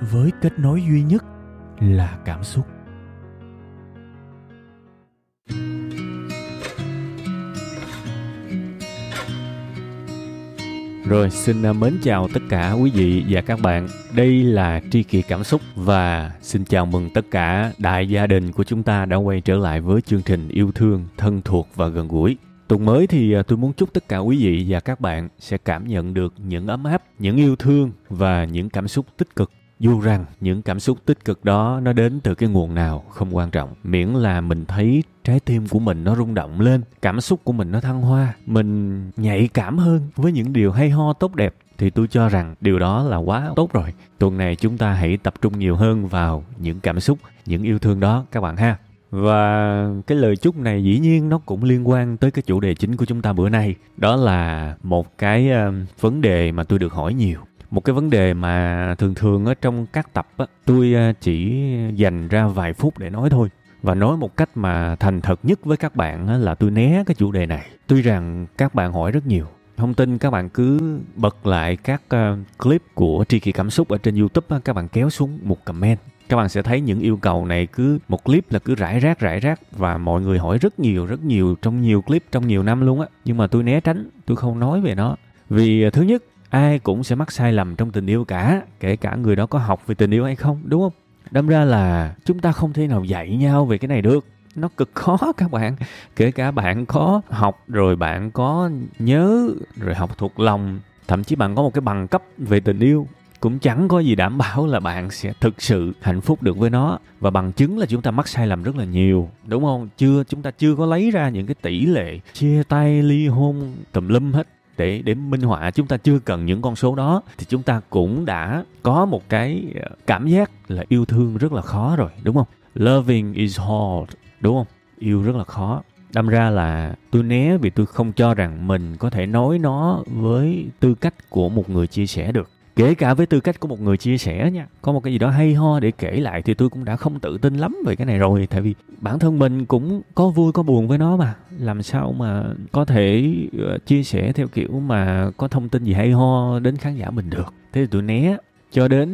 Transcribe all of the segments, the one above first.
với kết nối duy nhất là cảm xúc Rồi xin à, mến chào tất cả quý vị và các bạn. Đây là Tri kỳ Cảm Xúc và xin chào mừng tất cả đại gia đình của chúng ta đã quay trở lại với chương trình yêu thương, thân thuộc và gần gũi. Tuần mới thì à, tôi muốn chúc tất cả quý vị và các bạn sẽ cảm nhận được những ấm áp, những yêu thương và những cảm xúc tích cực dù rằng những cảm xúc tích cực đó nó đến từ cái nguồn nào không quan trọng. Miễn là mình thấy trái tim của mình nó rung động lên cảm xúc của mình nó thăng hoa mình nhạy cảm hơn với những điều hay ho tốt đẹp thì tôi cho rằng điều đó là quá tốt rồi. Tuần này chúng ta hãy tập trung nhiều hơn vào những cảm xúc những yêu thương đó các bạn ha. Và cái lời chúc này dĩ nhiên nó cũng liên quan tới cái chủ đề chính của chúng ta bữa nay. Đó là một cái uh, vấn đề mà tôi được hỏi nhiều một cái vấn đề mà thường thường ở trong các tập á, tôi à, chỉ dành ra vài phút để nói thôi. Và nói một cách mà thành thật nhất với các bạn á, là tôi né cái chủ đề này. Tuy rằng các bạn hỏi rất nhiều thông tin các bạn cứ bật lại các à, clip của tri kỳ cảm xúc ở trên youtube á, các bạn kéo xuống một comment. Các bạn sẽ thấy những yêu cầu này cứ một clip là cứ rải rác rải rác và mọi người hỏi rất nhiều rất nhiều trong nhiều clip trong nhiều năm luôn á. Nhưng mà tôi né tránh tôi không nói về nó. Vì à, thứ nhất ai cũng sẽ mắc sai lầm trong tình yêu cả, kể cả người đó có học về tình yêu hay không, đúng không? Đâm ra là chúng ta không thể nào dạy nhau về cái này được. Nó cực khó các bạn. Kể cả bạn có học rồi bạn có nhớ rồi học thuộc lòng, thậm chí bạn có một cái bằng cấp về tình yêu, cũng chẳng có gì đảm bảo là bạn sẽ thực sự hạnh phúc được với nó. Và bằng chứng là chúng ta mắc sai lầm rất là nhiều, đúng không? Chưa, chúng ta chưa có lấy ra những cái tỷ lệ, chia tay, ly hôn, tùm lum hết để để minh họa chúng ta chưa cần những con số đó, thì chúng ta cũng đã có một cái ờ, cảm giác là yêu thương rất là khó rồi, đúng không? Loving is hard, đúng không? Yêu rất là khó. Đâm ra là tôi né vì tôi không cho rằng mình có thể nói nó với tư cách của một người chia sẻ được kể cả với tư cách của một người chia sẻ nha, có một cái gì đó hay ho để kể lại thì tôi cũng đã không tự tin lắm về cái này rồi, tại vì bản thân mình cũng có vui có buồn với nó mà. Làm sao mà có thể ờ, chia sẻ theo kiểu mà có thông tin gì hay ho đến khán giả mình được. Thế thì tôi né, cho đến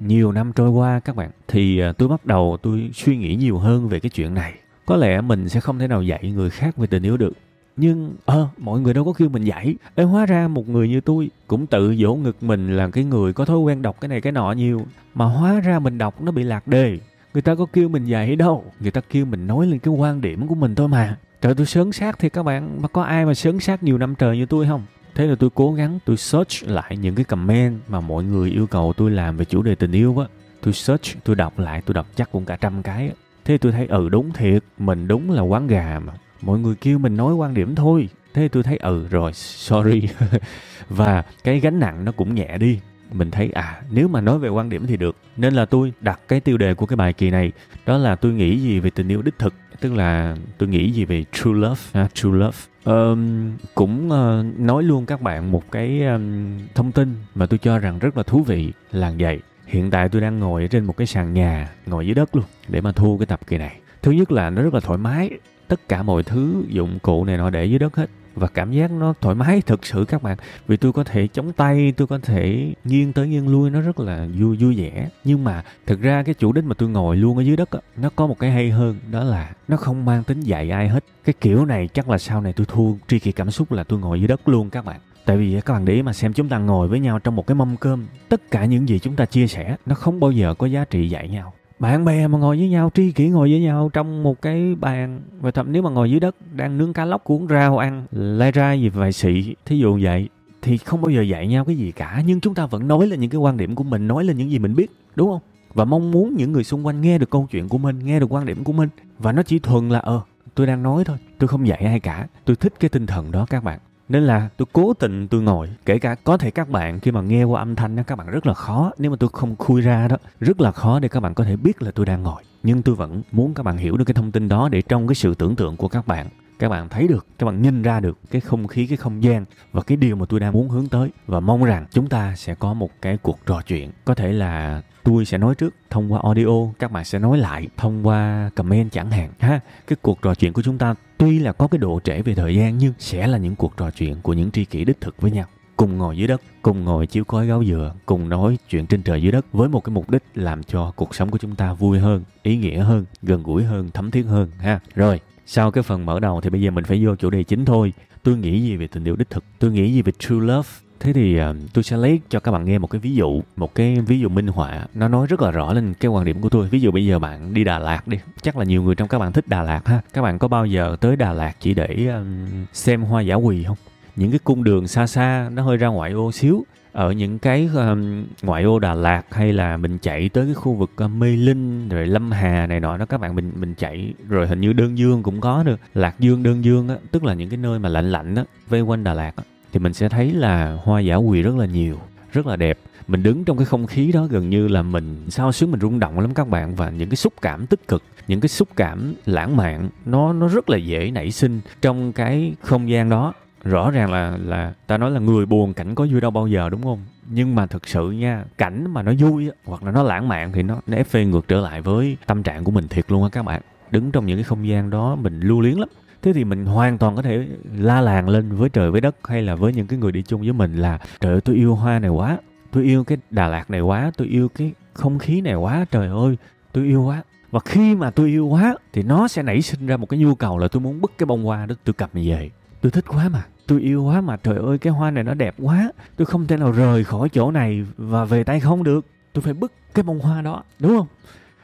nhiều năm trôi qua các bạn, thì ờ, tôi bắt đầu tôi suy nghĩ nhiều hơn về cái chuyện này. Có lẽ mình sẽ không thể nào dạy người khác về tình yêu được nhưng ờ à, mọi người đâu có kêu mình dạy. Ê, hóa ra một người như tôi cũng tự dỗ ngực mình là cái người có thói quen đọc cái này cái nọ nhiều. Mà hóa ra mình đọc nó bị lạc đề. Người ta có kêu mình dạy đâu. Người ta kêu mình nói lên cái quan điểm của mình thôi mà. Trời tôi sớm sát thì các bạn. Mà có ai mà sớm sát nhiều năm trời như tôi không? Thế là tôi cố gắng tôi search lại những cái comment mà mọi người yêu cầu tôi làm về chủ đề tình yêu á. Tôi search tôi đọc lại tôi đọc chắc cũng cả trăm cái á. Thế tôi thấy ừ đúng thiệt. Mình đúng là quán gà mà mọi người kêu mình nói quan điểm thôi. Thế tôi thấy ừ rồi sorry. Và cái gánh nặng nó cũng nhẹ đi. Mình thấy à nếu mà nói về quan điểm thì được. Nên là tôi đặt cái tiêu đề của cái bài kỳ này đó là tôi nghĩ gì về tình yêu đích thực? Tức là tôi nghĩ gì về true love? Ha, true love. Um, cũng uh, nói luôn các bạn một cái um, thông tin mà tôi cho rằng rất là thú vị là vậy. Hiện tại tôi đang ngồi ở trên một cái sàn nhà ngồi dưới đất luôn để mà thu cái tập kỳ này. Thứ nhất là nó rất là thoải mái tất cả mọi thứ dụng cụ này nọ để dưới đất hết. Và cảm giác nó thoải mái thực sự các bạn. Vì tôi có thể chống tay tôi có thể nghiêng tới nghiêng lui nó rất là vui vui vẻ. Nhưng mà thực ra cái chủ đích mà tôi ngồi luôn ở dưới đất đó, nó có một cái hay hơn đó là nó không mang tính dạy ai hết. Cái kiểu này chắc là sau này tôi thua tri kỳ cảm xúc là tôi ngồi dưới đất luôn các bạn. Tại vì các bạn để ý mà xem chúng ta ngồi với nhau trong một cái mâm cơm Tất cả những gì chúng ta chia sẻ Nó không bao giờ có giá trị dạy nhau bạn bè mà ngồi với nhau, tri kỷ ngồi với nhau trong một cái bàn và thậm nếu mà ngồi dưới đất đang nướng cá lóc cuốn rau ăn, lai ra gì vài xị thí dụ vậy, thì không bao giờ dạy nhau cái gì cả. Nhưng chúng ta vẫn nói lên những cái quan điểm của mình, nói lên những gì mình biết, đúng không? Và mong muốn những người xung quanh nghe được câu chuyện của mình, nghe được quan điểm của mình. Và nó chỉ thuần là ờ tôi đang nói thôi, tôi không dạy ai cả, tôi thích cái tinh thần đó, các bạn nên là tôi cố tình tôi ngồi, kể cả có thể các bạn khi mà nghe qua âm thanh đó các bạn rất là khó, nếu mà tôi không khui ra đó, rất là khó để các bạn có thể biết là tôi đang ngồi. Nhưng tôi vẫn muốn các bạn hiểu được cái thông tin đó để trong cái sự tưởng tượng của các bạn các bạn thấy được, các bạn nhìn ra được cái không khí, cái không gian và cái điều mà tôi đang muốn hướng tới. Và mong rằng chúng ta sẽ có một cái cuộc trò chuyện. Có thể là tôi sẽ nói trước thông qua audio, các bạn sẽ nói lại thông qua comment chẳng hạn, ha. Cái cuộc trò chuyện của chúng ta tuy là có cái độ trễ về thời gian, nhưng sẽ là những cuộc trò chuyện của những tri kỷ đích thực với nhau cùng ngồi dưới đất cùng ngồi chiếu cối gáo dừa cùng nói chuyện trên trời dưới đất với một cái mục đích làm cho cuộc sống của chúng ta vui hơn ý nghĩa hơn gần gũi hơn thấm thiết hơn ha. Rồi sau cái phần mở đầu thì bây giờ mình phải vô chủ đề chính thôi. Tôi nghĩ gì về tình yêu đích thực? Tôi nghĩ gì về true love? Thế thì uh, tôi sẽ lấy cho các bạn nghe một cái ví dụ một cái ví dụ minh họa. Nó nói rất là rõ lên cái quan điểm của tôi. Ví dụ bây giờ bạn đi đà lạt đi. Chắc là nhiều người trong các bạn thích đà lạt ha. Các bạn có bao giờ tới đà lạt chỉ để um, xem hoa giả quỳ không? Những cái cung đường xa xa nó hơi ra ngoại ô xíu. Ở những cái um, ngoại ô Đà Lạt hay là mình chạy tới cái khu vực uh, Mê Linh rồi Lâm Hà này nọ đó các bạn mình mình chạy rồi hình như Đơn Dương cũng có nữa. Lạc Dương Đơn Dương á tức là những cái nơi mà lạnh lạnh á vây quanh Đà Lạt á thì mình sẽ thấy là hoa giả quỳ rất là nhiều rất là đẹp. Mình đứng trong cái không khí đó gần như là mình sao xuyến mình rung động lắm các bạn và những cái xúc cảm tích cực những cái xúc cảm lãng mạn nó nó rất là dễ nảy sinh trong cái không gian đó rõ ràng là là ta nói là người buồn cảnh có vui đâu bao giờ, đúng không? Nhưng mà thực sự nha, cảnh mà nó vui hoặc là nó lãng mạn thì nó nó ép phê ngược trở lại với tâm trạng của mình thiệt luôn á các bạn. Đứng trong những cái không gian đó mình lưu luyến lắm. Thế thì mình hoàn toàn có thể la làng lên với trời với đất hay là với những cái người đi chung với mình là, trời ơi, tôi yêu hoa này quá, tôi yêu cái đà lạt này quá, tôi yêu cái không khí này quá, trời ơi, tôi yêu quá. Và khi mà tôi yêu quá thì nó sẽ nảy sinh ra một cái nhu cầu là tôi muốn bứt cái bông hoa đó, tôi cầm về. Tôi thích quá mà tôi yêu quá mà, trời ơi, cái hoa này nó đẹp quá. Tôi không thể nào rời khỏi chỗ này và về tay không được. Tôi phải bứt cái bông hoa đó, đúng không?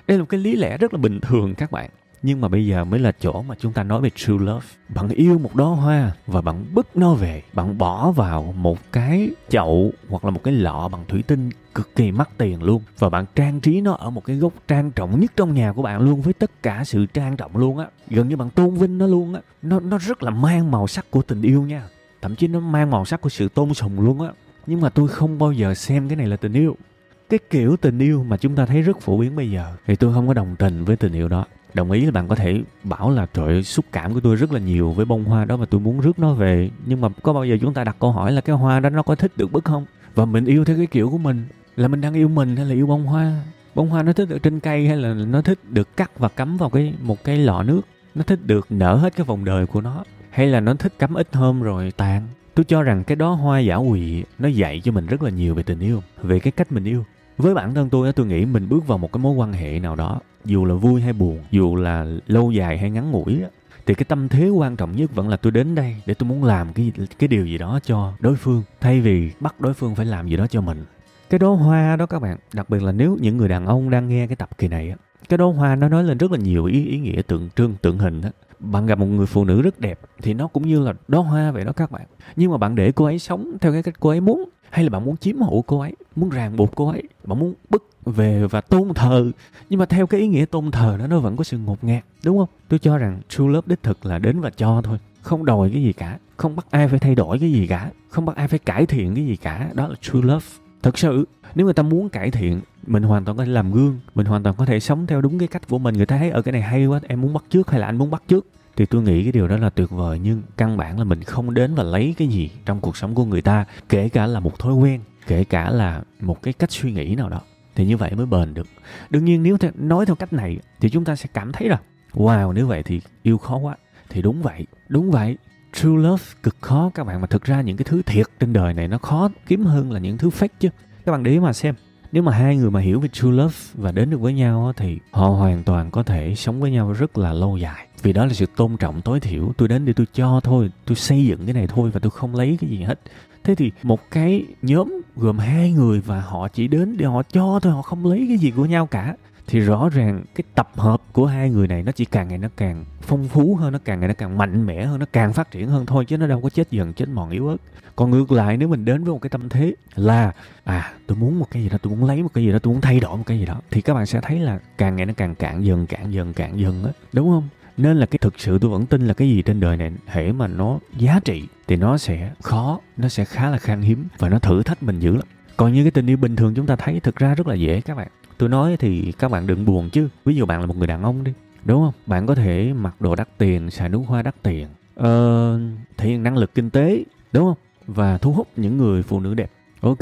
Đây là một cái lý lẽ rất là bình thường các bạn. Nhưng mà bây giờ mới là chỗ mà chúng ta nói về true love. Bạn yêu một đóa hoa và bạn bứt nó về. Bạn bỏ vào một cái chậu hoặc là một cái lọ bằng thủy tinh cực kỳ mắc tiền luôn. Và bạn trang trí nó ở một cái góc trang trọng nhất trong nhà của bạn luôn, với tất cả sự trang trọng luôn á. Gần như bạn tôn vinh nó luôn á. Nó nó rất là mang màu sắc của tình yêu nha thậm chí nó mang màu sắc của sự tôn sùng luôn á. Nhưng mà tôi không bao giờ xem cái này là tình yêu. Cái kiểu tình yêu mà chúng ta thấy rất phổ biến bây giờ, thì tôi không có đồng tình với tình yêu đó. Đồng ý là bạn có thể bảo là, trời xúc cảm của tôi rất là nhiều với bông hoa đó và tôi muốn rước nó về. Nhưng mà có bao giờ chúng ta đặt câu hỏi là cái hoa đó nó có thích được bức không? Và mình yêu theo cái kiểu của mình. Là mình đang yêu mình hay là yêu bông hoa? Bông hoa nó thích được trên cây hay là nó thích được cắt và cắm vào cái, một cái lọ nước? Nó thích được nở hết cái vòng đời của nó? Hay là nó thích cắm ít hôm rồi tàn tôi cho rằng cái đó hoa giả quỳ nó dạy cho mình rất là nhiều về tình yêu, về cái cách mình yêu. Với bản thân tôi tôi nghĩ mình bước vào một cái mối quan hệ nào đó, dù là vui hay buồn, dù là lâu dài hay ngắn ngủi thì cái tâm thế quan trọng nhất vẫn là tôi đến đây để tôi muốn làm cái cái điều gì đó cho đối phương, thay vì bắt đối phương phải làm gì đó cho mình. Cái đó hoa đó các bạn, đặc biệt là nếu những người đàn ông đang nghe cái tập kỳ này cái đóa hoa nó nói lên rất là nhiều ý ý nghĩa tượng trưng, tượng hình đó bạn gặp một người phụ nữ rất đẹp thì nó cũng như là đóa hoa vậy đó các bạn. Nhưng mà bạn để cô ấy sống theo cái cách cô ấy muốn, hay là bạn muốn chiếm hữu cô ấy, muốn ràng buộc cô ấy, bạn muốn bức về và tôn thờ. Nhưng mà theo cái ý nghĩa tôn thờ đó, nó vẫn có sự ngột ngạt, đúng không? Tôi cho rằng true love đích thực là đến và cho thôi. Không đòi cái gì cả, không bắt ai phải thay đổi cái gì cả, không bắt ai phải cải thiện cái gì cả. Đó là true love. Thật sự nếu người ta muốn cải thiện, mình hoàn toàn có thể làm gương, mình hoàn toàn có thể sống theo đúng cái cách của mình. Người ta thấy ở cái này hay quá, em muốn bắt trước hay là anh muốn bắt trước thì tôi nghĩ cái điều đó là tuyệt vời, nhưng căn bản là mình không đến và lấy cái gì trong cuộc sống của người ta, kể cả là một thói quen, kể cả là một cái cách suy nghĩ nào đó, thì như vậy mới bền được. Đương nhiên, nếu nói theo cách này thì chúng ta sẽ cảm thấy là, wow, nếu vậy thì yêu khó quá. Thì đúng vậy đúng vậy. True love cực khó các bạn, mà thực ra những cái thứ thiệt trên đời này nó khó kiếm hơn là những thứ fake chứ các bạn để ý mà xem, nếu mà hai người mà hiểu về true love và đến được với nhau thì họ hoàn toàn có thể sống với nhau rất là lâu dài. Vì đó là sự tôn trọng, tối thiểu. Tôi đến để tôi cho thôi, tôi xây dựng cái này thôi và tôi không lấy cái gì hết. Thế thì một cái nhóm gồm hai người và họ chỉ đến để họ cho thôi, họ không lấy cái gì của nhau cả thì rõ ràng cái tập hợp của hai người này nó chỉ càng ngày nó càng phong phú hơn, nó càng ngày nó càng mạnh mẽ hơn, nó càng phát triển hơn thôi chứ nó đâu có chết dần, chết mòn, yếu ớt. Còn ngược lại, nếu mình đến với một cái tâm thế là à tôi muốn một cái gì đó, tôi muốn lấy một cái gì đó, tôi muốn thay đổi một cái gì đó, thì các bạn sẽ thấy là càng ngày nó càng cạn dần cạn dần cạn dần á, đúng không? Nên là cái thực sự tôi vẫn tin là cái gì trên đời này hễ mà nó giá trị thì nó sẽ khó, nó sẽ khá là khan hiếm và nó thử thách mình dữ lắm. Còn như cái tình yêu bình thường chúng ta thấy thực ra rất là dễ các bạn tôi nói thì các bạn đừng buồn chứ. Ví dụ bạn là một người đàn ông đi đúng không? Bạn có thể mặc đồ đắt tiền xài nước hoa đắt tiền ờ, thể hiện năng lực kinh tế đúng không? Và thu hút những người phụ nữ đẹp. Ok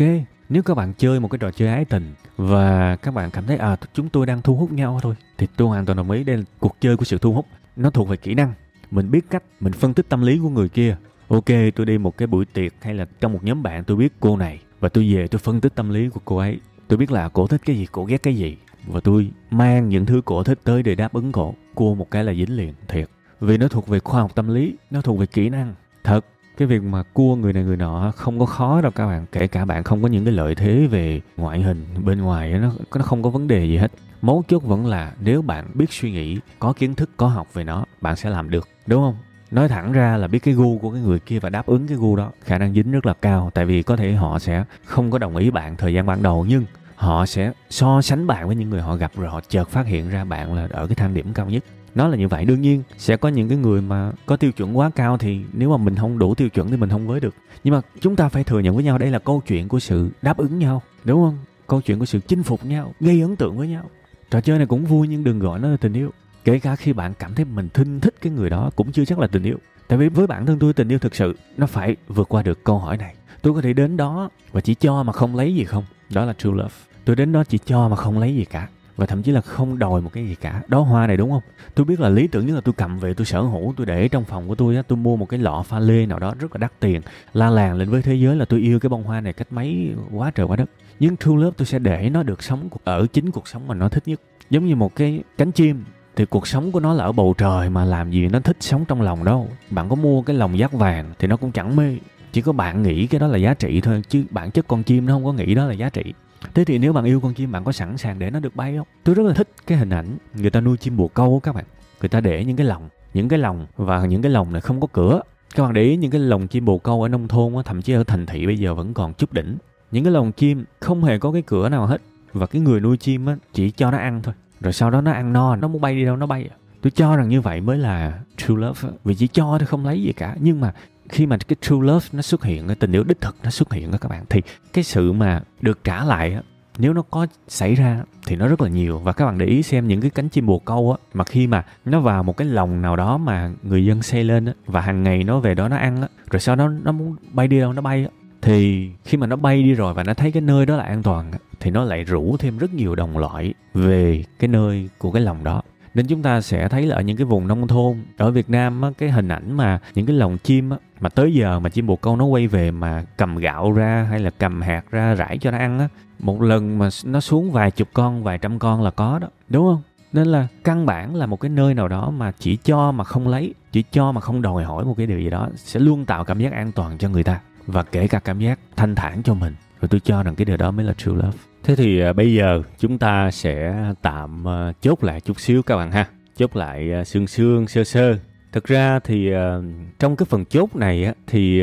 nếu các bạn chơi một cái trò chơi ái tình và các bạn cảm thấy à chúng tôi đang thu hút nhau thôi thì tôi hoàn toàn đồng ý. Đây là cuộc chơi của sự thu hút. Nó thuộc về kỹ năng. Mình biết cách mình phân tích tâm lý của người kia. Ok tôi đi một cái buổi tiệc hay là trong một nhóm bạn tôi biết cô này và tôi về tôi phân tích tâm lý của cô ấy tôi biết là cổ thích cái gì, cổ ghét cái gì. Và tôi mang những thứ cổ thích tới để đáp ứng cổ. Cua một cái là dính liền, thiệt. Vì nó thuộc về khoa học tâm lý, nó thuộc về kỹ năng. Thật, cái việc mà cua người này người nọ không có khó đâu các bạn. Kể cả bạn không có những cái lợi thế về ngoại hình bên ngoài, nó nó không có vấn đề gì hết. Mấu chốt vẫn là nếu bạn biết suy nghĩ, có kiến thức, có học về nó, bạn sẽ làm được, đúng không? Nói thẳng ra là biết cái gu của cái người kia và đáp ứng cái gu đó khả năng dính rất là cao. Tại vì có thể họ sẽ không có đồng ý bạn thời gian ban đầu, nhưng họ sẽ so sánh bạn với những người họ gặp rồi họ chợt phát hiện ra bạn là ở cái thang điểm cao nhất. Nó là như vậy. Đương nhiên, sẽ có những cái người mà có tiêu chuẩn quá cao thì nếu mà mình không đủ tiêu chuẩn thì mình không với được. Nhưng mà chúng ta phải thừa nhận với nhau, đây là câu chuyện của sự đáp ứng nhau, đúng không? Câu chuyện của sự chinh phục nhau, gây ấn tượng với nhau. Trò chơi này cũng vui nhưng đừng gọi nó là tình yêu. Kể cả khi bạn cảm thấy mình thinh thích cái người đó cũng chưa chắc là tình yêu. Tại vì với bản thân tôi, tình yêu thực sự nó phải vượt qua được câu hỏi này. Tôi có thể đến đó và chỉ cho mà không lấy gì không? Đó là true love tôi đến đó chỉ cho mà không lấy gì cả. Và thậm chí là không đòi một cái gì cả. Đó hoa này đúng không? Tôi biết là lý tưởng nhất là tôi cầm về, tôi sở hữu, tôi để trong phòng của tôi á, tôi mua một cái lọ pha lê nào đó rất là đắt tiền, la làng lên với thế giới là tôi yêu cái bông hoa này cách mấy, quá trời quá đất. Nhưng true love tôi sẽ để nó được sống ở chính cuộc sống mà nó thích nhất. Giống như một cái cánh chim, thì cuộc sống của nó là ở bầu trời mà làm gì nó thích sống trong lòng đâu. Bạn có mua cái lồng giác vàng thì nó cũng chẳng mê. Chỉ có bạn nghĩ cái đó là giá trị thôi, chứ bản chất con chim nó không có nghĩ đó là giá trị thế thì nếu bạn yêu con chim, bạn có sẵn sàng để nó được bay không? Tôi rất là thích cái hình ảnh người ta nuôi chim bồ câu các bạn. Người ta để những cái lồng những cái lồng và những cái lồng này không có cửa. Các bạn để ý những cái lồng chim bồ câu ở nông thôn thậm chí ở thành thị bây giờ vẫn còn chút đỉnh. Những cái lồng chim không hề có cái cửa nào hết. Và cái người nuôi chim á, chỉ cho nó ăn thôi. Rồi sau đó nó ăn no, nó muốn bay đi đâu, nó bay. Tôi cho rằng như vậy mới là true love vì chỉ cho thôi, không lấy gì cả. Nhưng mà khi mà cái true love nó xuất hiện, cái tình yêu đích thực nó xuất hiện đó các bạn, thì cái sự mà được trả lại nếu nó có xảy ra thì nó rất là nhiều. Và các bạn để ý xem những cái cánh chim bồ câu á, mà khi mà nó vào một cái lồng nào đó mà người dân xây lên á, và hàng ngày nó về đó nó ăn á, rồi sau đó nó muốn bay đi đâu nó bay á, thì khi mà nó bay đi rồi và nó thấy cái nơi đó là an toàn thì nó lại rủ thêm rất nhiều đồng loại về cái nơi của cái lồng đó nên chúng ta sẽ thấy là ở những cái vùng nông thôn ở Việt Nam á, cái hình ảnh mà những cái lồng chim á, mà tới giờ mà chim bồ câu nó quay về mà cầm gạo ra hay là cầm hạt ra rải cho nó ăn á một lần mà nó xuống vài chục con vài trăm con là có đó đúng không? Nên là căn bản là một cái nơi nào đó mà chỉ cho mà không lấy chỉ cho mà không đòi hỏi một cái điều gì đó sẽ luôn tạo cảm giác an toàn cho người ta và kể cả cảm giác thanh thản cho mình. Rồi tôi cho rằng cái điều đó mới là true love thế thì à, bây giờ chúng ta sẽ tạm à, chốt lại chút xíu các bạn ha. Chốt lại xương sương sương, sơ sơ. Thực ra thì trong cái phần chốt này á, thì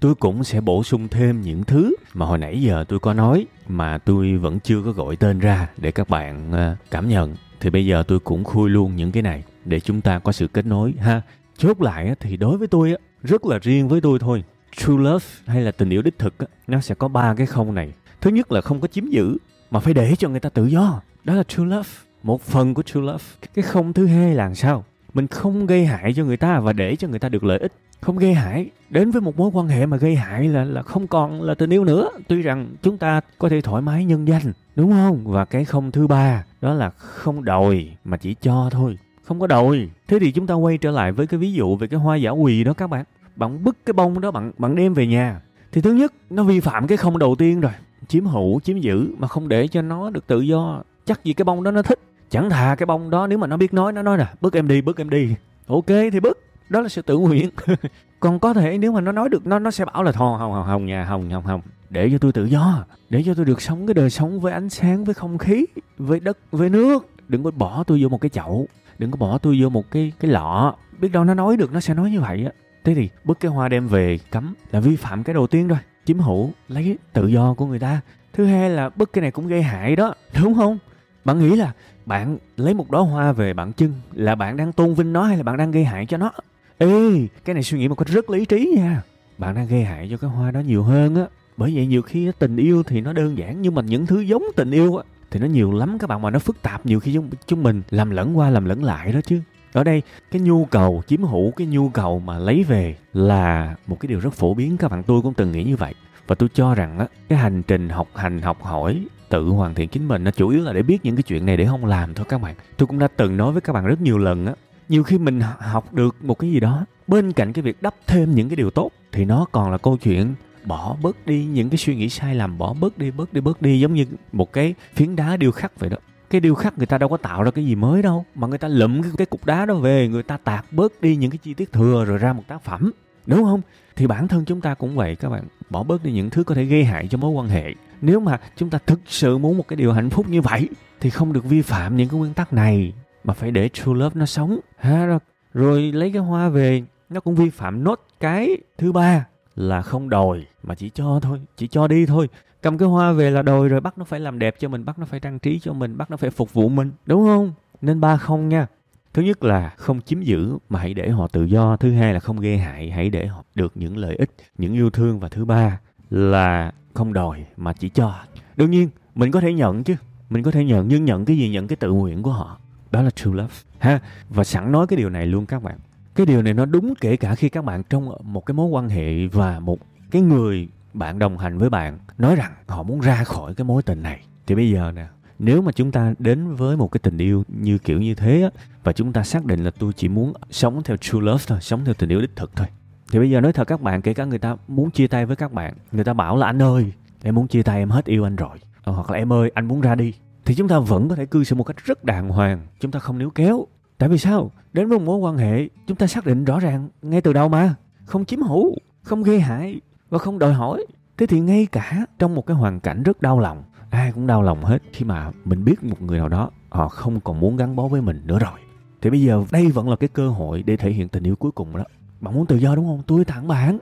tôi cũng sẽ bổ sung thêm những thứ mà hồi nãy giờ tôi có nói mà tôi vẫn chưa có gọi tên ra để các bạn cảm nhận. Thì bây giờ tôi cũng khui luôn những cái này để chúng ta có sự kết nối ha. Chốt lại thì đối với tôi rất là riêng với tôi thôi. True love hay là tình yêu đích thực nó sẽ có ba cái không này thứ nhất là không có chiếm giữ, mà phải để cho người ta tự do. Đó là true love, một phần của true love. Cái không thứ hai là sao? Mình không gây hại cho người ta và để cho người ta được lợi ích. Không gây hại. Đến với một mối quan hệ mà gây hại là là không còn là tình yêu nữa. Tuy rằng chúng ta có thể thoải mái nhân danh, đúng không? Và cái không thứ ba, đó là không đòi, mà chỉ cho thôi. Không có đòi. Thế thì chúng ta quay trở lại với cái ví dụ về cái hoa giả quỳ đó các bạn. Bạn bứt cái bông đó, bạn bạn đem về nhà. Thì thứ nhất, nó vi phạm cái không đầu tiên rồi chiếm hữu, chiếm giữ mà không để cho nó được tự do. Chắc gì cái bông đó nó thích. Chẳng thà cái bông đó nếu mà nó biết nói, nó nói nè, bước em đi, bước em đi. Ok thì bước. Đó là sự tự nguyện. Còn có thể nếu mà nó nói được, nó nó sẽ bảo là, thôi hồng hồng hồng nhà hồng hồng hồng để cho tôi tự do. Để cho tôi được sống cái đời sống với ánh sáng, với không khí, với đất, với nước. Đừng có bỏ tôi vô một cái chậu. Đừng có bỏ tôi vô một cái cái lọ. Biết đâu nó nói được, nó sẽ nói như vậy á. Thế thì bức cái hoa đem về cấm là vi phạm cái đầu tiên rồi chiếm hữu lấy tự do của người ta. Thứ hai là bức cái này cũng gây hại đó đúng không? Bạn nghĩ là bạn lấy một đóa hoa về bạn trưng là bạn đang tôn vinh nó hay là bạn đang gây hại cho nó? Ê cái này suy nghĩ một cách rất lý trí nha. Bạn đang gây hại cho cái hoa đó nhiều hơn á. Bởi vậy nhiều khi tình yêu thì nó đơn giản nhưng mà những thứ giống tình yêu á thì nó nhiều lắm các bạn mà nó phức tạp nhiều khi chúng, chúng mình làm lẫn qua làm lẫn lại đó chứ ở đây, cái nhu cầu, chiếm hữu cái nhu cầu mà lấy về là một cái điều rất phổ biến. Các bạn tôi cũng từng nghĩ như vậy. Và tôi cho rằng á, cái hành trình học hành, học hỏi, tự hoàn thiện chính mình nó chủ yếu là để biết những cái chuyện này để không làm thôi các bạn. Tôi cũng đã từng nói với các bạn rất nhiều lần á, nhiều khi mình học được một cái gì đó, bên cạnh cái việc đắp thêm những cái điều tốt thì nó còn là câu chuyện bỏ bớt đi những cái suy nghĩ sai lầm, bỏ bớt đi bớt đi bớt đi, giống như một cái phiến đá điêu khắc vậy đó cái điêu khắc người ta đâu có tạo ra cái gì mới đâu mà người ta lụm cái, cái cục đá đó về người ta tạc bớt đi những cái chi tiết thừa rồi ra một tác phẩm. Đúng không? Thì bản thân chúng ta cũng vậy các bạn. Bỏ bớt đi những thứ có thể gây hại cho mối quan hệ. Nếu mà chúng ta thực sự muốn một cái điều hạnh phúc như vậy thì không được vi phạm những cái nguyên tắc này mà phải để true love nó sống. Ha rồi lấy cái hoa về nó cũng vi phạm nốt cái thứ ba là không đòi mà chỉ cho thôi chỉ cho đi thôi cầm cái hoa về là đòi rồi bắt nó phải làm đẹp cho mình bắt nó phải trang trí cho mình bắt nó phải phục vụ mình, đúng không? Nên ba không nha. Thứ nhất là không chiếm giữ mà hãy để họ tự do. Thứ hai là không gây hại, hãy để họ được những lợi ích, những yêu thương. Và thứ ba là không đòi mà chỉ cho. Đương nhiên, mình có thể nhận chứ. Mình có thể nhận, nhưng nhận cái gì? Nhận cái tự nguyện của họ. Đó là true love, ha? Và sẵn nói cái điều này luôn các bạn. Cái điều này nó đúng kể cả khi các bạn trong một cái mối quan hệ và một cái người bạn đồng hành với bạn nói rằng họ muốn ra khỏi cái mối tình này. Thì bây giờ nè, nếu mà chúng ta đến với một cái tình yêu như kiểu như thế á, và chúng ta xác định là tôi chỉ muốn sống theo true love thôi, sống theo tình yêu đích thực thôi. Thì bây giờ nói thật các bạn, kể cả người ta muốn chia tay với các bạn, người ta bảo là anh ơi, em muốn chia tay, em hết yêu anh rồi. Ờ, hoặc là em ơi, anh muốn ra đi. Thì chúng ta vẫn có thể cư xử một cách rất đàng hoàng, chúng ta không níu kéo. Tại vì sao? Đến với một mối quan hệ, chúng ta xác định rõ ràng ngay từ đầu mà. Không chiếm hữu, không gây hại và không đòi hỏi. Thế thì ngay cả trong một cái hoàn cảnh rất đau lòng, ai cũng đau lòng hết khi mà mình biết một người nào đó họ không còn muốn gắn bó với mình nữa rồi. Thì bây giờ đây vẫn là cái cơ hội để thể hiện tình yêu cuối cùng đó. Bạn muốn tự do đúng không? Tôi thẳng bạn.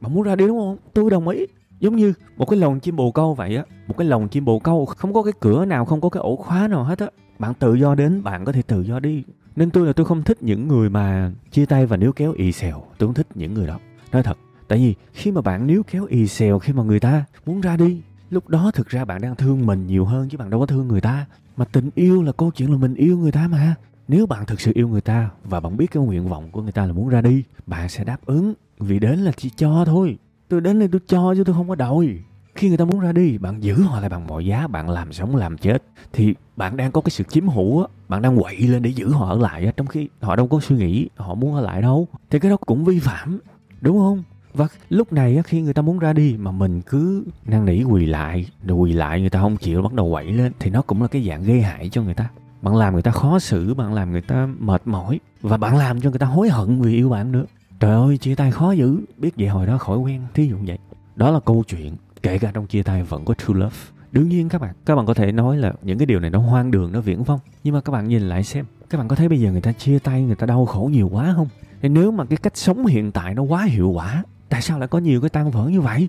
Bạn muốn ra đi đúng không? Tôi đồng ý. Giống như một cái lồng chim bồ câu vậy á. Một cái lồng chim bồ câu không có cái cửa nào, không có cái ổ khóa nào hết á. Bạn tự do đến, bạn có thể tự do đi. Nên tôi là tôi không thích những người mà chia tay và níu kéo ì xèo, tôi không thích những người đó. Nói thật tại vì khi mà bạn níu kéo y xèo khi mà người ta muốn ra đi, lúc đó thực ra bạn đang thương mình nhiều hơn chứ bạn đâu có thương người ta. Mà tình yêu là câu chuyện là mình yêu người ta mà. Nếu bạn thực sự yêu người ta và bạn biết cái nguyện vọng của người ta là muốn ra đi, bạn sẽ đáp ứng vì đến là chỉ cho thôi. Tôi đến đây tôi cho chứ tôi không có đòi. Khi người ta muốn ra đi, bạn giữ họ lại bằng mọi giá, bạn làm sống làm chết. Thì bạn đang có cái sự chiếm hữu á, bạn đang quậy lên để giữ họ ở lại á, trong khi họ đâu có suy nghĩ, họ muốn ở lại đâu. Thì cái đó cũng vi phạm, đúng không? Và lúc này khi người ta muốn ra đi mà mình cứ năn nỉ quỳ lại, rồi quỳ lại người ta không chịu, bắt đầu quậy lên, thì nó cũng là cái dạng gây hại cho người ta. Bạn làm người ta khó xử, bạn làm người ta mệt mỏi, và bạn làm cho người ta hối hận vì yêu bạn nữa. Trời ơi, chia tay khó dữ, biết vậy hồi đó khỏi quen, thí dụ vậy. Đó là câu chuyện, kể cả trong chia tay vẫn có true love. Đương nhiên các bạn các bạn có thể nói là những cái điều này nó hoang đường, nó viễn vông, nhưng mà các bạn nhìn lại xem, các bạn có thấy bây giờ người ta chia tay, người ta đau khổ nhiều quá không? Thì nếu mà cái cách sống hiện tại nó quá hiệu quả tại sao lại có nhiều cái tan vỡ như vậy?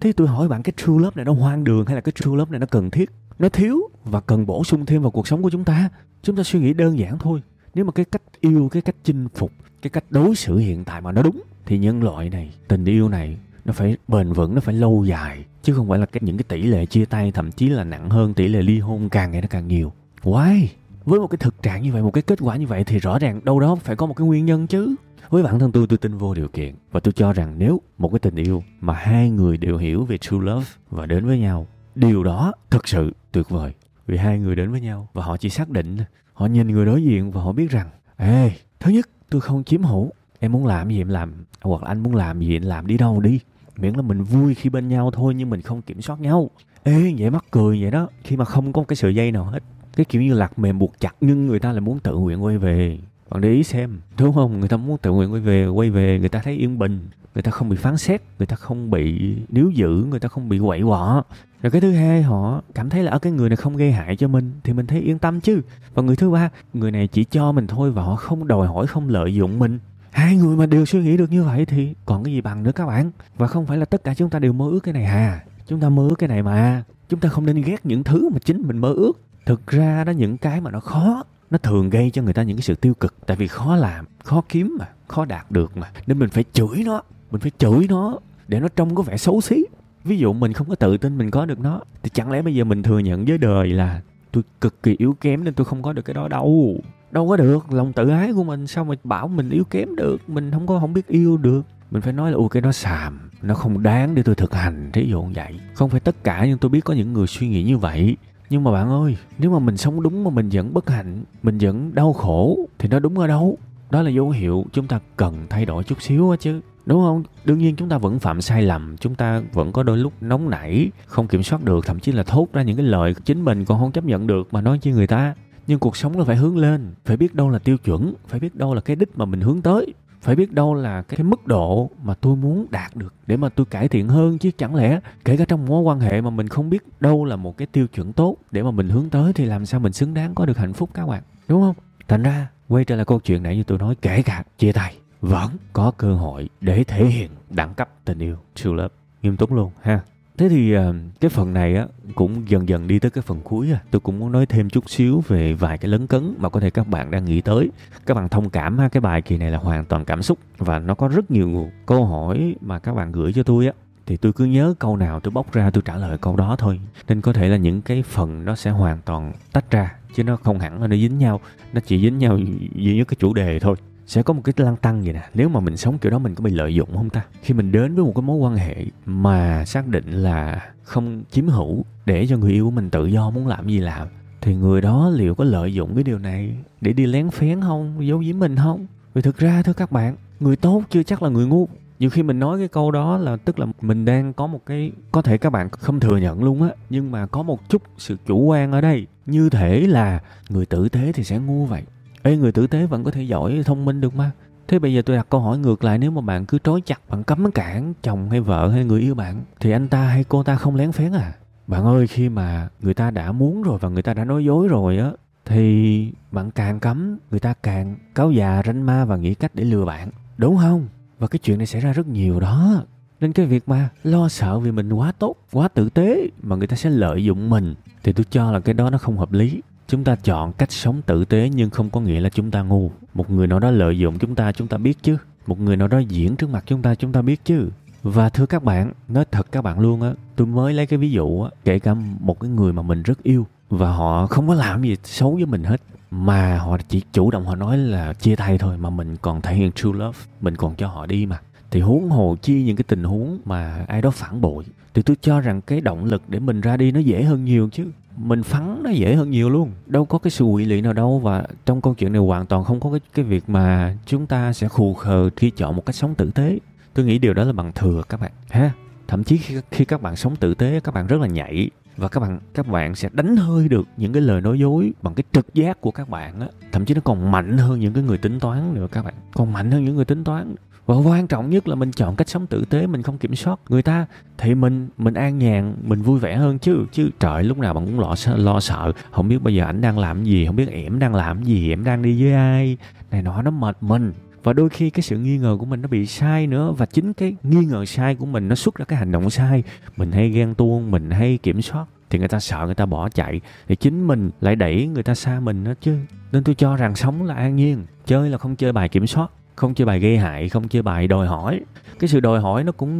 Thế tôi hỏi bạn, cái true love này nó hoang đường hay là cái true love này nó cần thiết? Nó thiếu và cần bổ sung thêm vào cuộc sống của chúng ta. Chúng ta suy nghĩ đơn giản thôi. Nếu mà cái cách yêu, cái cách chinh phục, cái cách đối xử hiện tại mà nó đúng, thì nhân loại này, tình yêu này, nó phải bền vững, nó phải lâu dài. Chứ không phải là cái những cái tỷ lệ chia tay, thậm chí là nặng hơn tỷ lệ ly hôn càng ngày nó càng nhiều. Why? Với một cái thực trạng như vậy, một cái kết quả như vậy thì rõ ràng đâu đó phải có một cái nguyên nhân chứ. Với bản thân tôi tôi tin vô điều kiện và tôi cho rằng nếu một cái tình yêu mà hai người đều hiểu về true love và đến với nhau, điều đó thực sự tuyệt vời. Vì hai người đến với nhau và họ chỉ xác định, họ nhìn người đối diện và họ biết rằng, ê, thứ nhất, tôi không chiếm hữu, em muốn làm gì em làm, hoặc là anh muốn làm gì anh làm đi đâu đi. Miễn là mình vui khi bên nhau thôi nhưng mình không kiểm soát nhau. Ê vậy mắc cười vậy đó, khi mà không có một cái sợi dây nào hết cái kiểu như lạc mềm buộc chặt nhưng người ta lại muốn tự nguyện quay về. Bạn để ý xem, đúng không? Người ta muốn tự nguyện quay về quay về, người ta thấy yên bình, người ta không bị phán xét, người ta không bị níu giữ, người ta không bị quậy quọ. Rồi cái thứ hai, họ cảm thấy là ở cái người này không gây hại cho mình thì mình thấy yên tâm chứ. Và người thứ ba, người này chỉ cho mình thôi và họ không đòi hỏi, không lợi dụng mình. Hai người mà đều suy nghĩ được như vậy thì còn cái gì bằng nữa các bạn? Và không phải là tất cả chúng ta đều mơ ước cái này hà chúng ta mơ ước cái này mà. Chúng ta không nên ghét những thứ mà chính mình mơ ước thực ra đó, những cái mà nó khó, nó thường gây cho người ta những cái sự tiêu cực. Tại vì khó làm, khó kiếm mà, khó đạt được mà. Nên mình phải chửi nó, mình phải chửi nó để nó trông có vẻ xấu xí. Ví dụ mình không có tự tin mình có được nó, thì chẳng lẽ bây giờ mình thừa nhận với đời là tôi cực kỳ yếu kém nên tôi không có được cái đó đâu? Đâu có được, lòng tự ái của mình sao mà bảo mình yếu kém được? Mình không có, không biết yêu được. Mình phải nói là ok cái nó xàm, nó không đáng để tôi thực hành. Thí dụ như vậy. Không phải tất cả, nhưng tôi biết có những người suy nghĩ như vậy nhưng mà bạn ơi, nếu mà mình sống đúng mà mình vẫn bất hạnh, mình vẫn đau khổ, thì nó đúng ở đâu? Đó là dấu hiệu chúng ta cần thay đổi chút xíu á chứ. Đúng không? Đương nhiên chúng ta vẫn phạm sai lầm, chúng ta vẫn có đôi lúc nóng nảy, không kiểm soát được, thậm chí là thốt ra những cái lời chính mình còn không chấp nhận được mà nói với người ta. Nhưng cuộc sống là phải hướng lên, phải biết đâu là tiêu chuẩn, phải biết đâu là cái đích mà mình hướng tới phải biết đâu là cái, cái mức độ mà tôi muốn đạt được để mà tôi cải thiện hơn chứ chẳng lẽ kể cả trong mối quan hệ mà mình không biết đâu là một cái tiêu chuẩn tốt để mà mình hướng tới thì làm sao mình xứng đáng có được hạnh phúc các bạn đúng không? Thành ra quay trở lại câu chuyện nãy như tôi nói kể cả chia tay vẫn có cơ hội để thể hiện đẳng cấp tình yêu true love. Nghiêm túc luôn ha thế thì ờ, cái phần này á, cũng dần dần đi tới cái phần cuối à. Tôi cũng muốn nói thêm chút xíu về vài cái lấn cấn mà có thể các bạn đang nghĩ tới. Các bạn thông cảm ha, cái bài kỳ này là hoàn toàn cảm xúc và nó có rất nhiều câu hỏi mà các bạn gửi cho tôi á. Thì tôi cứ nhớ câu nào tôi bóc ra tôi trả lời câu đó thôi. Nên có thể là những cái phần nó sẽ hoàn toàn tách ra, chứ nó không hẳn là nó dính nhau. Nó chỉ dính nhau duy nhất cái chủ đề thôi sẽ có một cái lăng tăng vậy nè. Nếu mà mình sống kiểu đó, mình có bị lợi dụng không ta? Khi mình đến với một cái mối quan hệ mà xác định là không chiếm hữu để cho người yêu của mình tự do muốn làm gì làm, thì người đó liệu có lợi dụng cái điều này để đi lén phén không? Giấu giếm mình không? Vì thực ra, thưa các bạn, người tốt chưa chắc là người ngu. Nhiều khi mình nói cái câu đó là, tức là mình đang có một cái, có thể các bạn không thừa nhận luôn á, nhưng mà có một chút sự chủ quan ở đây. Như thể là người tử tế thì sẽ ngu vậy. Ê, người tử tế vẫn có thể giỏi, thông minh được mà Thế bây giờ tôi đặt câu hỏi ngược lại, nếu mà bạn cứ trói chặt, bạn cấm cản chồng hay vợ hay người yêu bạn, thì anh ta hay cô ta không lén phén à? Bạn ơi, khi mà người ta đã muốn rồi và người ta đã nói dối rồi á, thì bạn càng cấm, người ta càng cáo già, ranh ma và nghĩ cách để lừa bạn đúng không? Và cái chuyện này xảy ra rất nhiều đó nên cái việc mà lo sợ vì mình quá tốt, quá tử tế mà người ta sẽ lợi dụng mình, thì tôi cho là cái đó nó không hợp lý chúng ta chọn cách sống tử tế nhưng không có nghĩa là chúng ta ngu. Một người nào đó lợi dụng chúng ta chúng ta biết chứ. Một người nào đó diễn trước mặt chúng ta chúng ta biết chứ. Và thưa các bạn, nói thật các bạn luôn á, tôi mới lấy cái ví dụ á, kể cả một cái người mà mình rất yêu và họ không có làm gì xấu với mình hết, mà họ chỉ chủ động họ nói là chia tay thôi mà mình còn thể hiện true love, mình còn cho họ đi mà. Thì huống hồ chi những cái tình huống mà ai đó phản bội, thì tôi cho rằng cái động lực để mình ra đi nó dễ hơn nhiều chứ mình phắn nó dễ hơn nhiều luôn. Đâu có cái sự quỷ lị nào đâu và trong câu chuyện này hoàn toàn không có cái cái việc mà chúng ta sẽ khù khờ khi chọn một cách sống tử tế. Tôi nghĩ điều đó là bằng thừa các bạn. Ha? Thậm chí khi, khi các bạn sống tử tế các bạn rất là nhảy và các bạn các bạn sẽ đánh hơi được những cái lời nói dối bằng cái trực giác của các bạn á. Thậm chí nó còn mạnh hơn những cái người tính toán nữa các bạn. Còn mạnh hơn những người tính toán và quan trọng nhất là mình chọn cách sống tử tế, mình không kiểm soát. Người ta thì mình mình an nhàn, mình vui vẻ hơn chứ chứ trời, lúc nào bạn cũng lo sợ lo sợ. Không biết bây giờ ảnh đang làm gì, không biết em đang làm gì em đang đi với ai. Này nọ, nó mệt mình. Và đôi khi cái sự nghi ngờ của mình nó bị sai nữa. Và chính cái nghi ngờ sai của mình nó xuất ra cái hành động sai. Mình hay ghen tuông, mình hay kiểm soát. Thì người ta sợ người ta bỏ chạy. Thì chính mình lại đẩy người ta xa mình đó chứ. Nên tôi cho rằng sống là an nhiên, chơi là không chơi bài kiểm soát không chơi bài gây hại, không chơi bài đòi hỏi. Cái sự đòi hỏi nó cũng,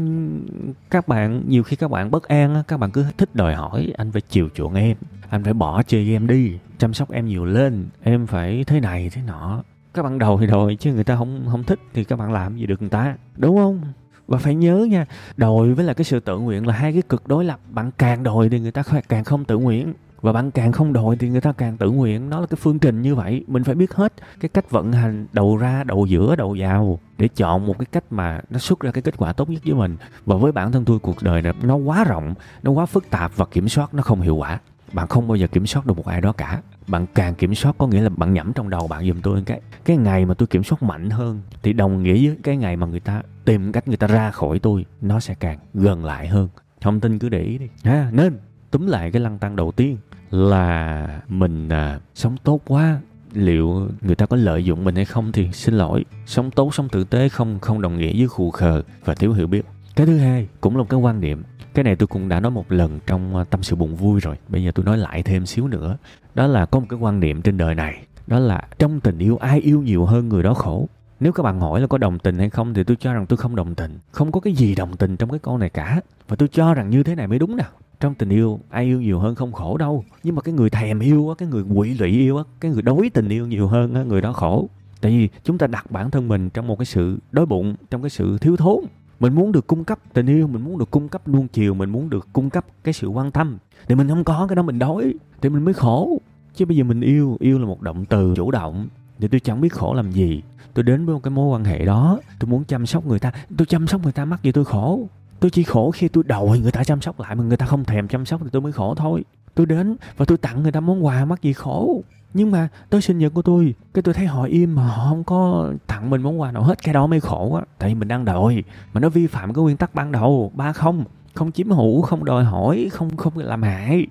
các bạn, nhiều khi các bạn bất an các bạn cứ thích đòi hỏi, anh phải chiều chuộng em, anh phải bỏ chơi game đi, chăm sóc em nhiều lên, em phải thế này thế nọ. Các bạn đòi thì đòi, chứ người ta không không thích thì các bạn làm gì được người ta, đúng không? Và phải nhớ nha, đòi với là cái sự tự nguyện là hai cái cực đối lập, bạn càng đòi thì người ta càng không tự nguyện và bạn càng không đòi thì người ta càng tự nguyện. Nó là cái phương trình như vậy. Mình phải biết hết cái cách vận hành đầu ra, đầu giữa, đầu vào để chọn một cái cách mà nó xuất ra cái kết quả tốt nhất với mình. Và với bản thân tôi, cuộc đời này nó quá rộng, nó quá phức tạp và kiểm soát nó không hiệu quả. Bạn không bao giờ kiểm soát được một ai đó cả. Bạn càng kiểm soát có nghĩa là bạn nhẩm trong đầu bạn giùm tôi cái cái ngày mà tôi kiểm soát mạnh hơn thì đồng nghĩa với cái ngày mà người ta tìm cách người ta ra khỏi tôi, nó sẽ càng gần lại hơn. Thông tin cứ để ý đi. Ha, nên túm lại cái lăng tăng đầu tiên là mình à, sống tốt quá. Liệu người ta có lợi dụng mình hay không thì xin lỗi. Sống tốt sống tử tế không không đồng nghĩa với khù khờ và thiếu hiểu biết. Cái thứ hai cũng là một cái quan điểm cái này tôi cũng đã nói một lần trong à, tâm sự buồn vui rồi. Bây giờ tôi nói lại thêm xíu nữa. Đó là có một cái quan niệm trên đời này. Đó là trong tình yêu ai yêu nhiều hơn người đó khổ? Nếu các bạn hỏi là có đồng tình hay không thì tôi cho rằng tôi không đồng tình. Không có cái gì đồng tình trong cái câu này cả. Và tôi cho rằng như thế này mới đúng nè trong tình yêu, ai yêu nhiều hơn không khổ đâu. Nhưng mà cái người thèm yêu á, cái người quỵ lụy yêu á, cái người đối tình yêu nhiều hơn á, người đó khổ. Tại vì chúng ta đặt bản thân mình trong một cái sự đói bụng, trong cái sự thiếu thốn. Mình muốn được cung cấp tình yêu, mình muốn được cung cấp nuông chiều, mình muốn được cung cấp cái sự quan tâm. Thì mình không có cái đó mình đói, thì mình mới khổ. Chứ bây giờ mình yêu yêu là một động từ chủ động. Thì tôi chẳng biết khổ làm gì. Tôi đến với một cái mối quan hệ đó, tôi muốn chăm sóc người ta. Tôi chăm sóc người ta mắc gì tôi khổ tôi chỉ khổ khi tôi đòi người ta chăm sóc lại, mà người ta không thèm chăm sóc thì tôi mới khổ thôi. Tôi đến và tôi tặng người ta món quà mắc gì khổ. Nhưng mà tới sinh nhật của tôi, cái tôi thấy họ im mà họ không có tặng mình món quà nào hết, cái đó mới khổ á. Tại vì mình đang đòi, mà nó vi phạm cái nguyên tắc ban đầu, ba không không chiếm hữu, không đòi hỏi, không không làm hại.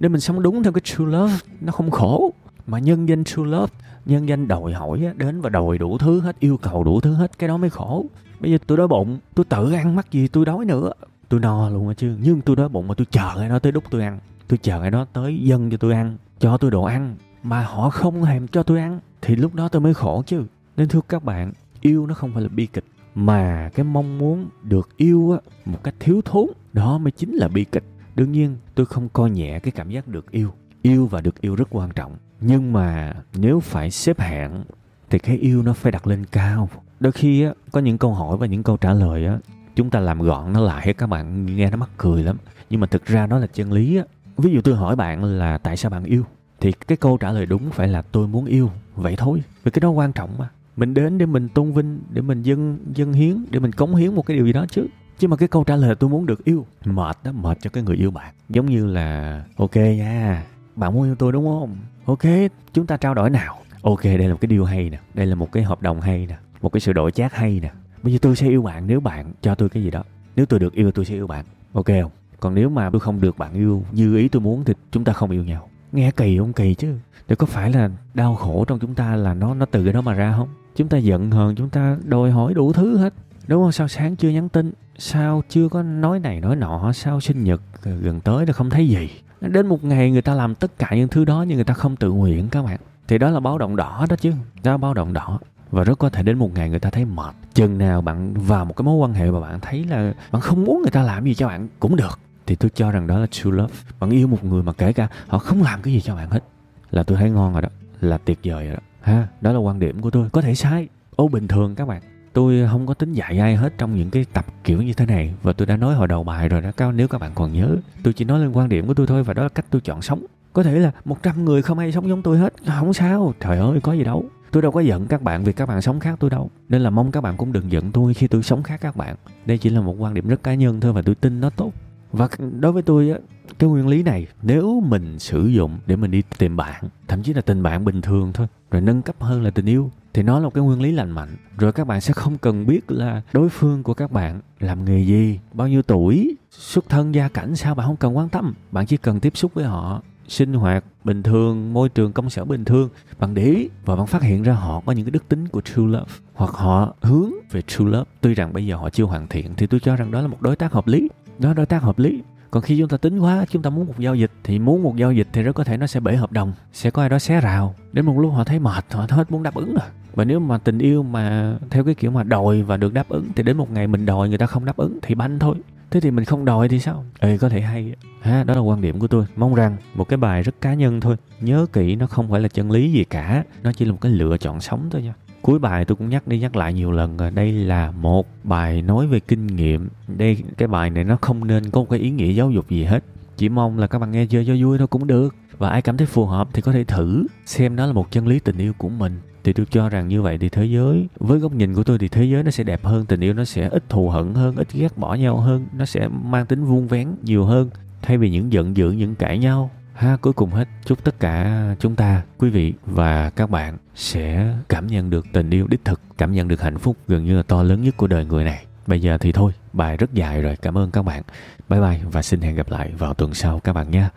Để mình sống đúng theo cái true love, nó không khổ mà nhân danh true love, nhân danh đòi hỏi đến và đòi đủ thứ hết, yêu cầu đủ thứ hết, cái đó mới khổ. Bây giờ tôi đói bụng tôi tự ăn mắc gì tôi đói nữa. Tôi no luôn á chứ, nhưng tôi đói bụng mà tôi chờ ai đó tới đút tôi ăn. Tôi chờ ai đó tới dân cho tôi ăn, cho tôi đồ ăn. Mà họ không thèm cho tôi ăn, thì lúc đó tôi mới khổ chứ. Nên thưa các bạn, yêu nó không phải là bi kịch, mà cái mong muốn được yêu á, một cách thiếu thốn, đó mới chính là bi kịch. Đương nhiên, tôi không coi nhẹ cái cảm giác được yêu. Yêu và được yêu rất quan trọng nhưng mà nếu phải xếp hạng thì cái yêu nó phải đặt lên cao. Đôi khi á, có những câu hỏi và những câu trả lời á, chúng ta làm gọn nó lại, các bạn nghe nó mắc cười lắm. Nhưng mà thực ra nó là chân lý á. Ví dụ tôi hỏi bạn là tại sao bạn yêu? Thì cái câu trả lời đúng phải là tôi muốn yêu, vậy thôi. Vì cái đó quan trọng mà. Mình đến để mình tôn vinh, để mình dân dân hiến, để mình cống hiến một cái điều gì đó chứ. Chứ mà cái câu trả lời là tôi muốn được yêu, mệt đó mệt cho cái người yêu bạn. Giống như là, ok nha bạn muốn yêu tôi đúng không? Ok, chúng ta trao đổi nào. Ok, đây là một cái điều hay nè. Đây là một cái hợp đồng hay nè. Một cái sự đổi chác hay nè. Bây giờ tôi sẽ yêu bạn nếu bạn cho tôi cái gì đó. Nếu tôi được yêu, tôi sẽ yêu bạn. Ok không? Còn nếu mà tôi không được bạn yêu như ý tôi muốn thì chúng ta không yêu nhau. Nghe kỳ không kỳ chứ? Để có phải là đau khổ trong chúng ta là nó nó từ cái đó mà ra không? Chúng ta giận hờn, chúng ta đòi hỏi đủ thứ hết. Đúng không? Sao sáng chưa nhắn tin? Sao chưa có nói này nói nọ? Sao sinh nhật gần tới nó không thấy gì? Đến một ngày người ta làm tất cả những thứ đó nhưng người ta không tự nguyện các bạn. Thì đó là báo động đỏ đó chứ, đó báo động đỏ. Và rất có thể đến một ngày người ta thấy mệt. Chừng nào bạn vào một cái mối quan hệ mà bạn thấy là bạn không muốn người ta làm gì cho bạn cũng được. Thì tôi cho rằng đó là true love. Bạn yêu một người mà kể cả họ không làm cái gì cho bạn hết. Là tôi thấy ngon rồi đó, là tuyệt vời rồi đó. Ha, đó là quan điểm của tôi. Có thể sai, ô bình thường các bạn tôi không có tính dạy ai hết trong những cái tập kiểu như thế này. Và tôi đã nói hồi đầu bài rồi đó cao nếu các bạn còn nhớ, tôi chỉ nói lên quan điểm của tôi thôi và đó là cách tôi chọn sống. Có thể là 100 người không ai sống giống tôi hết, không sao, trời ơi, có gì đâu. Tôi đâu có giận các bạn vì các bạn sống khác tôi đâu. Nên là mong các bạn cũng đừng giận tôi khi tôi sống khác các bạn. Đây chỉ là một quan điểm rất cá nhân thôi và tôi tin nó tốt. Và đối với tôi á, cái nguyên lý này, nếu mình sử dụng để mình đi tìm bạn, thậm chí là tình bạn bình thường thôi, rồi nâng cấp hơn là tình yêu thì nó là một cái nguyên lý lành mạnh. Rồi các bạn sẽ không cần biết là đối phương của các bạn làm nghề gì, bao nhiêu tuổi, xuất thân, gia cảnh sao bạn không cần quan tâm. Bạn chỉ cần tiếp xúc với họ. Sinh hoạt bình thường, môi trường công sở bình thường. Bạn để ý và bạn phát hiện ra họ có những cái đức tính của true love, hoặc họ hướng về true love. Tuy rằng bây giờ họ chưa hoàn thiện thì tôi cho rằng đó là một đối tác hợp lý. Đó là đối tác hợp lý. Còn khi chúng ta tính quá, chúng ta muốn một giao dịch, thì muốn một giao dịch thì rất có thể nó sẽ bể hợp đồng, sẽ có ai đó xé rào. Đến một lúc họ thấy mệt, họ hết muốn đáp ứng rồi và nếu mà tình yêu mà theo cái kiểu mà đòi và được đáp ứng, thì đến một ngày mình đòi, người ta không đáp ứng thì banh thôi. Thế thì mình không đòi thì sao? Ừ có thể hay. Ha, đó là quan điểm của tôi. Mong rằng một cái bài rất cá nhân thôi. Nhớ kỹ, nó không phải là chân lý gì cả. Nó chỉ là một cái lựa chọn sống thôi nha. Cuối bài tôi cũng nhắc đi nhắc lại nhiều lần rồi. Đây là một bài nói về kinh nghiệm. Đây, cái bài này nó không nên có một cái ý nghĩa giáo dục gì hết. Chỉ mong là các bạn nghe chơi cho vui thôi cũng được. Và ai cảm thấy phù hợp thì có thể thử xem đó là một chân lý tình yêu của mình thì tôi cho rằng như vậy thì thế giới, với góc nhìn của tôi thì thế giới nó sẽ đẹp hơn, tình yêu nó sẽ ít thù hận hơn, ít ghét bỏ nhau hơn, nó sẽ mang tính vuông vén nhiều hơn, thay vì những giận dữ, những cãi nhau. Ha, cuối cùng hết. Chúc tất cả chúng ta, quý vị và các bạn sẽ cảm nhận được tình yêu đích thực, cảm nhận được hạnh phúc gần như là to lớn nhất của đời người này. Bây giờ thì thôi, bài rất dài rồi. Cảm ơn các bạn. Bye bye và xin hẹn gặp lại vào tuần sau các bạn nha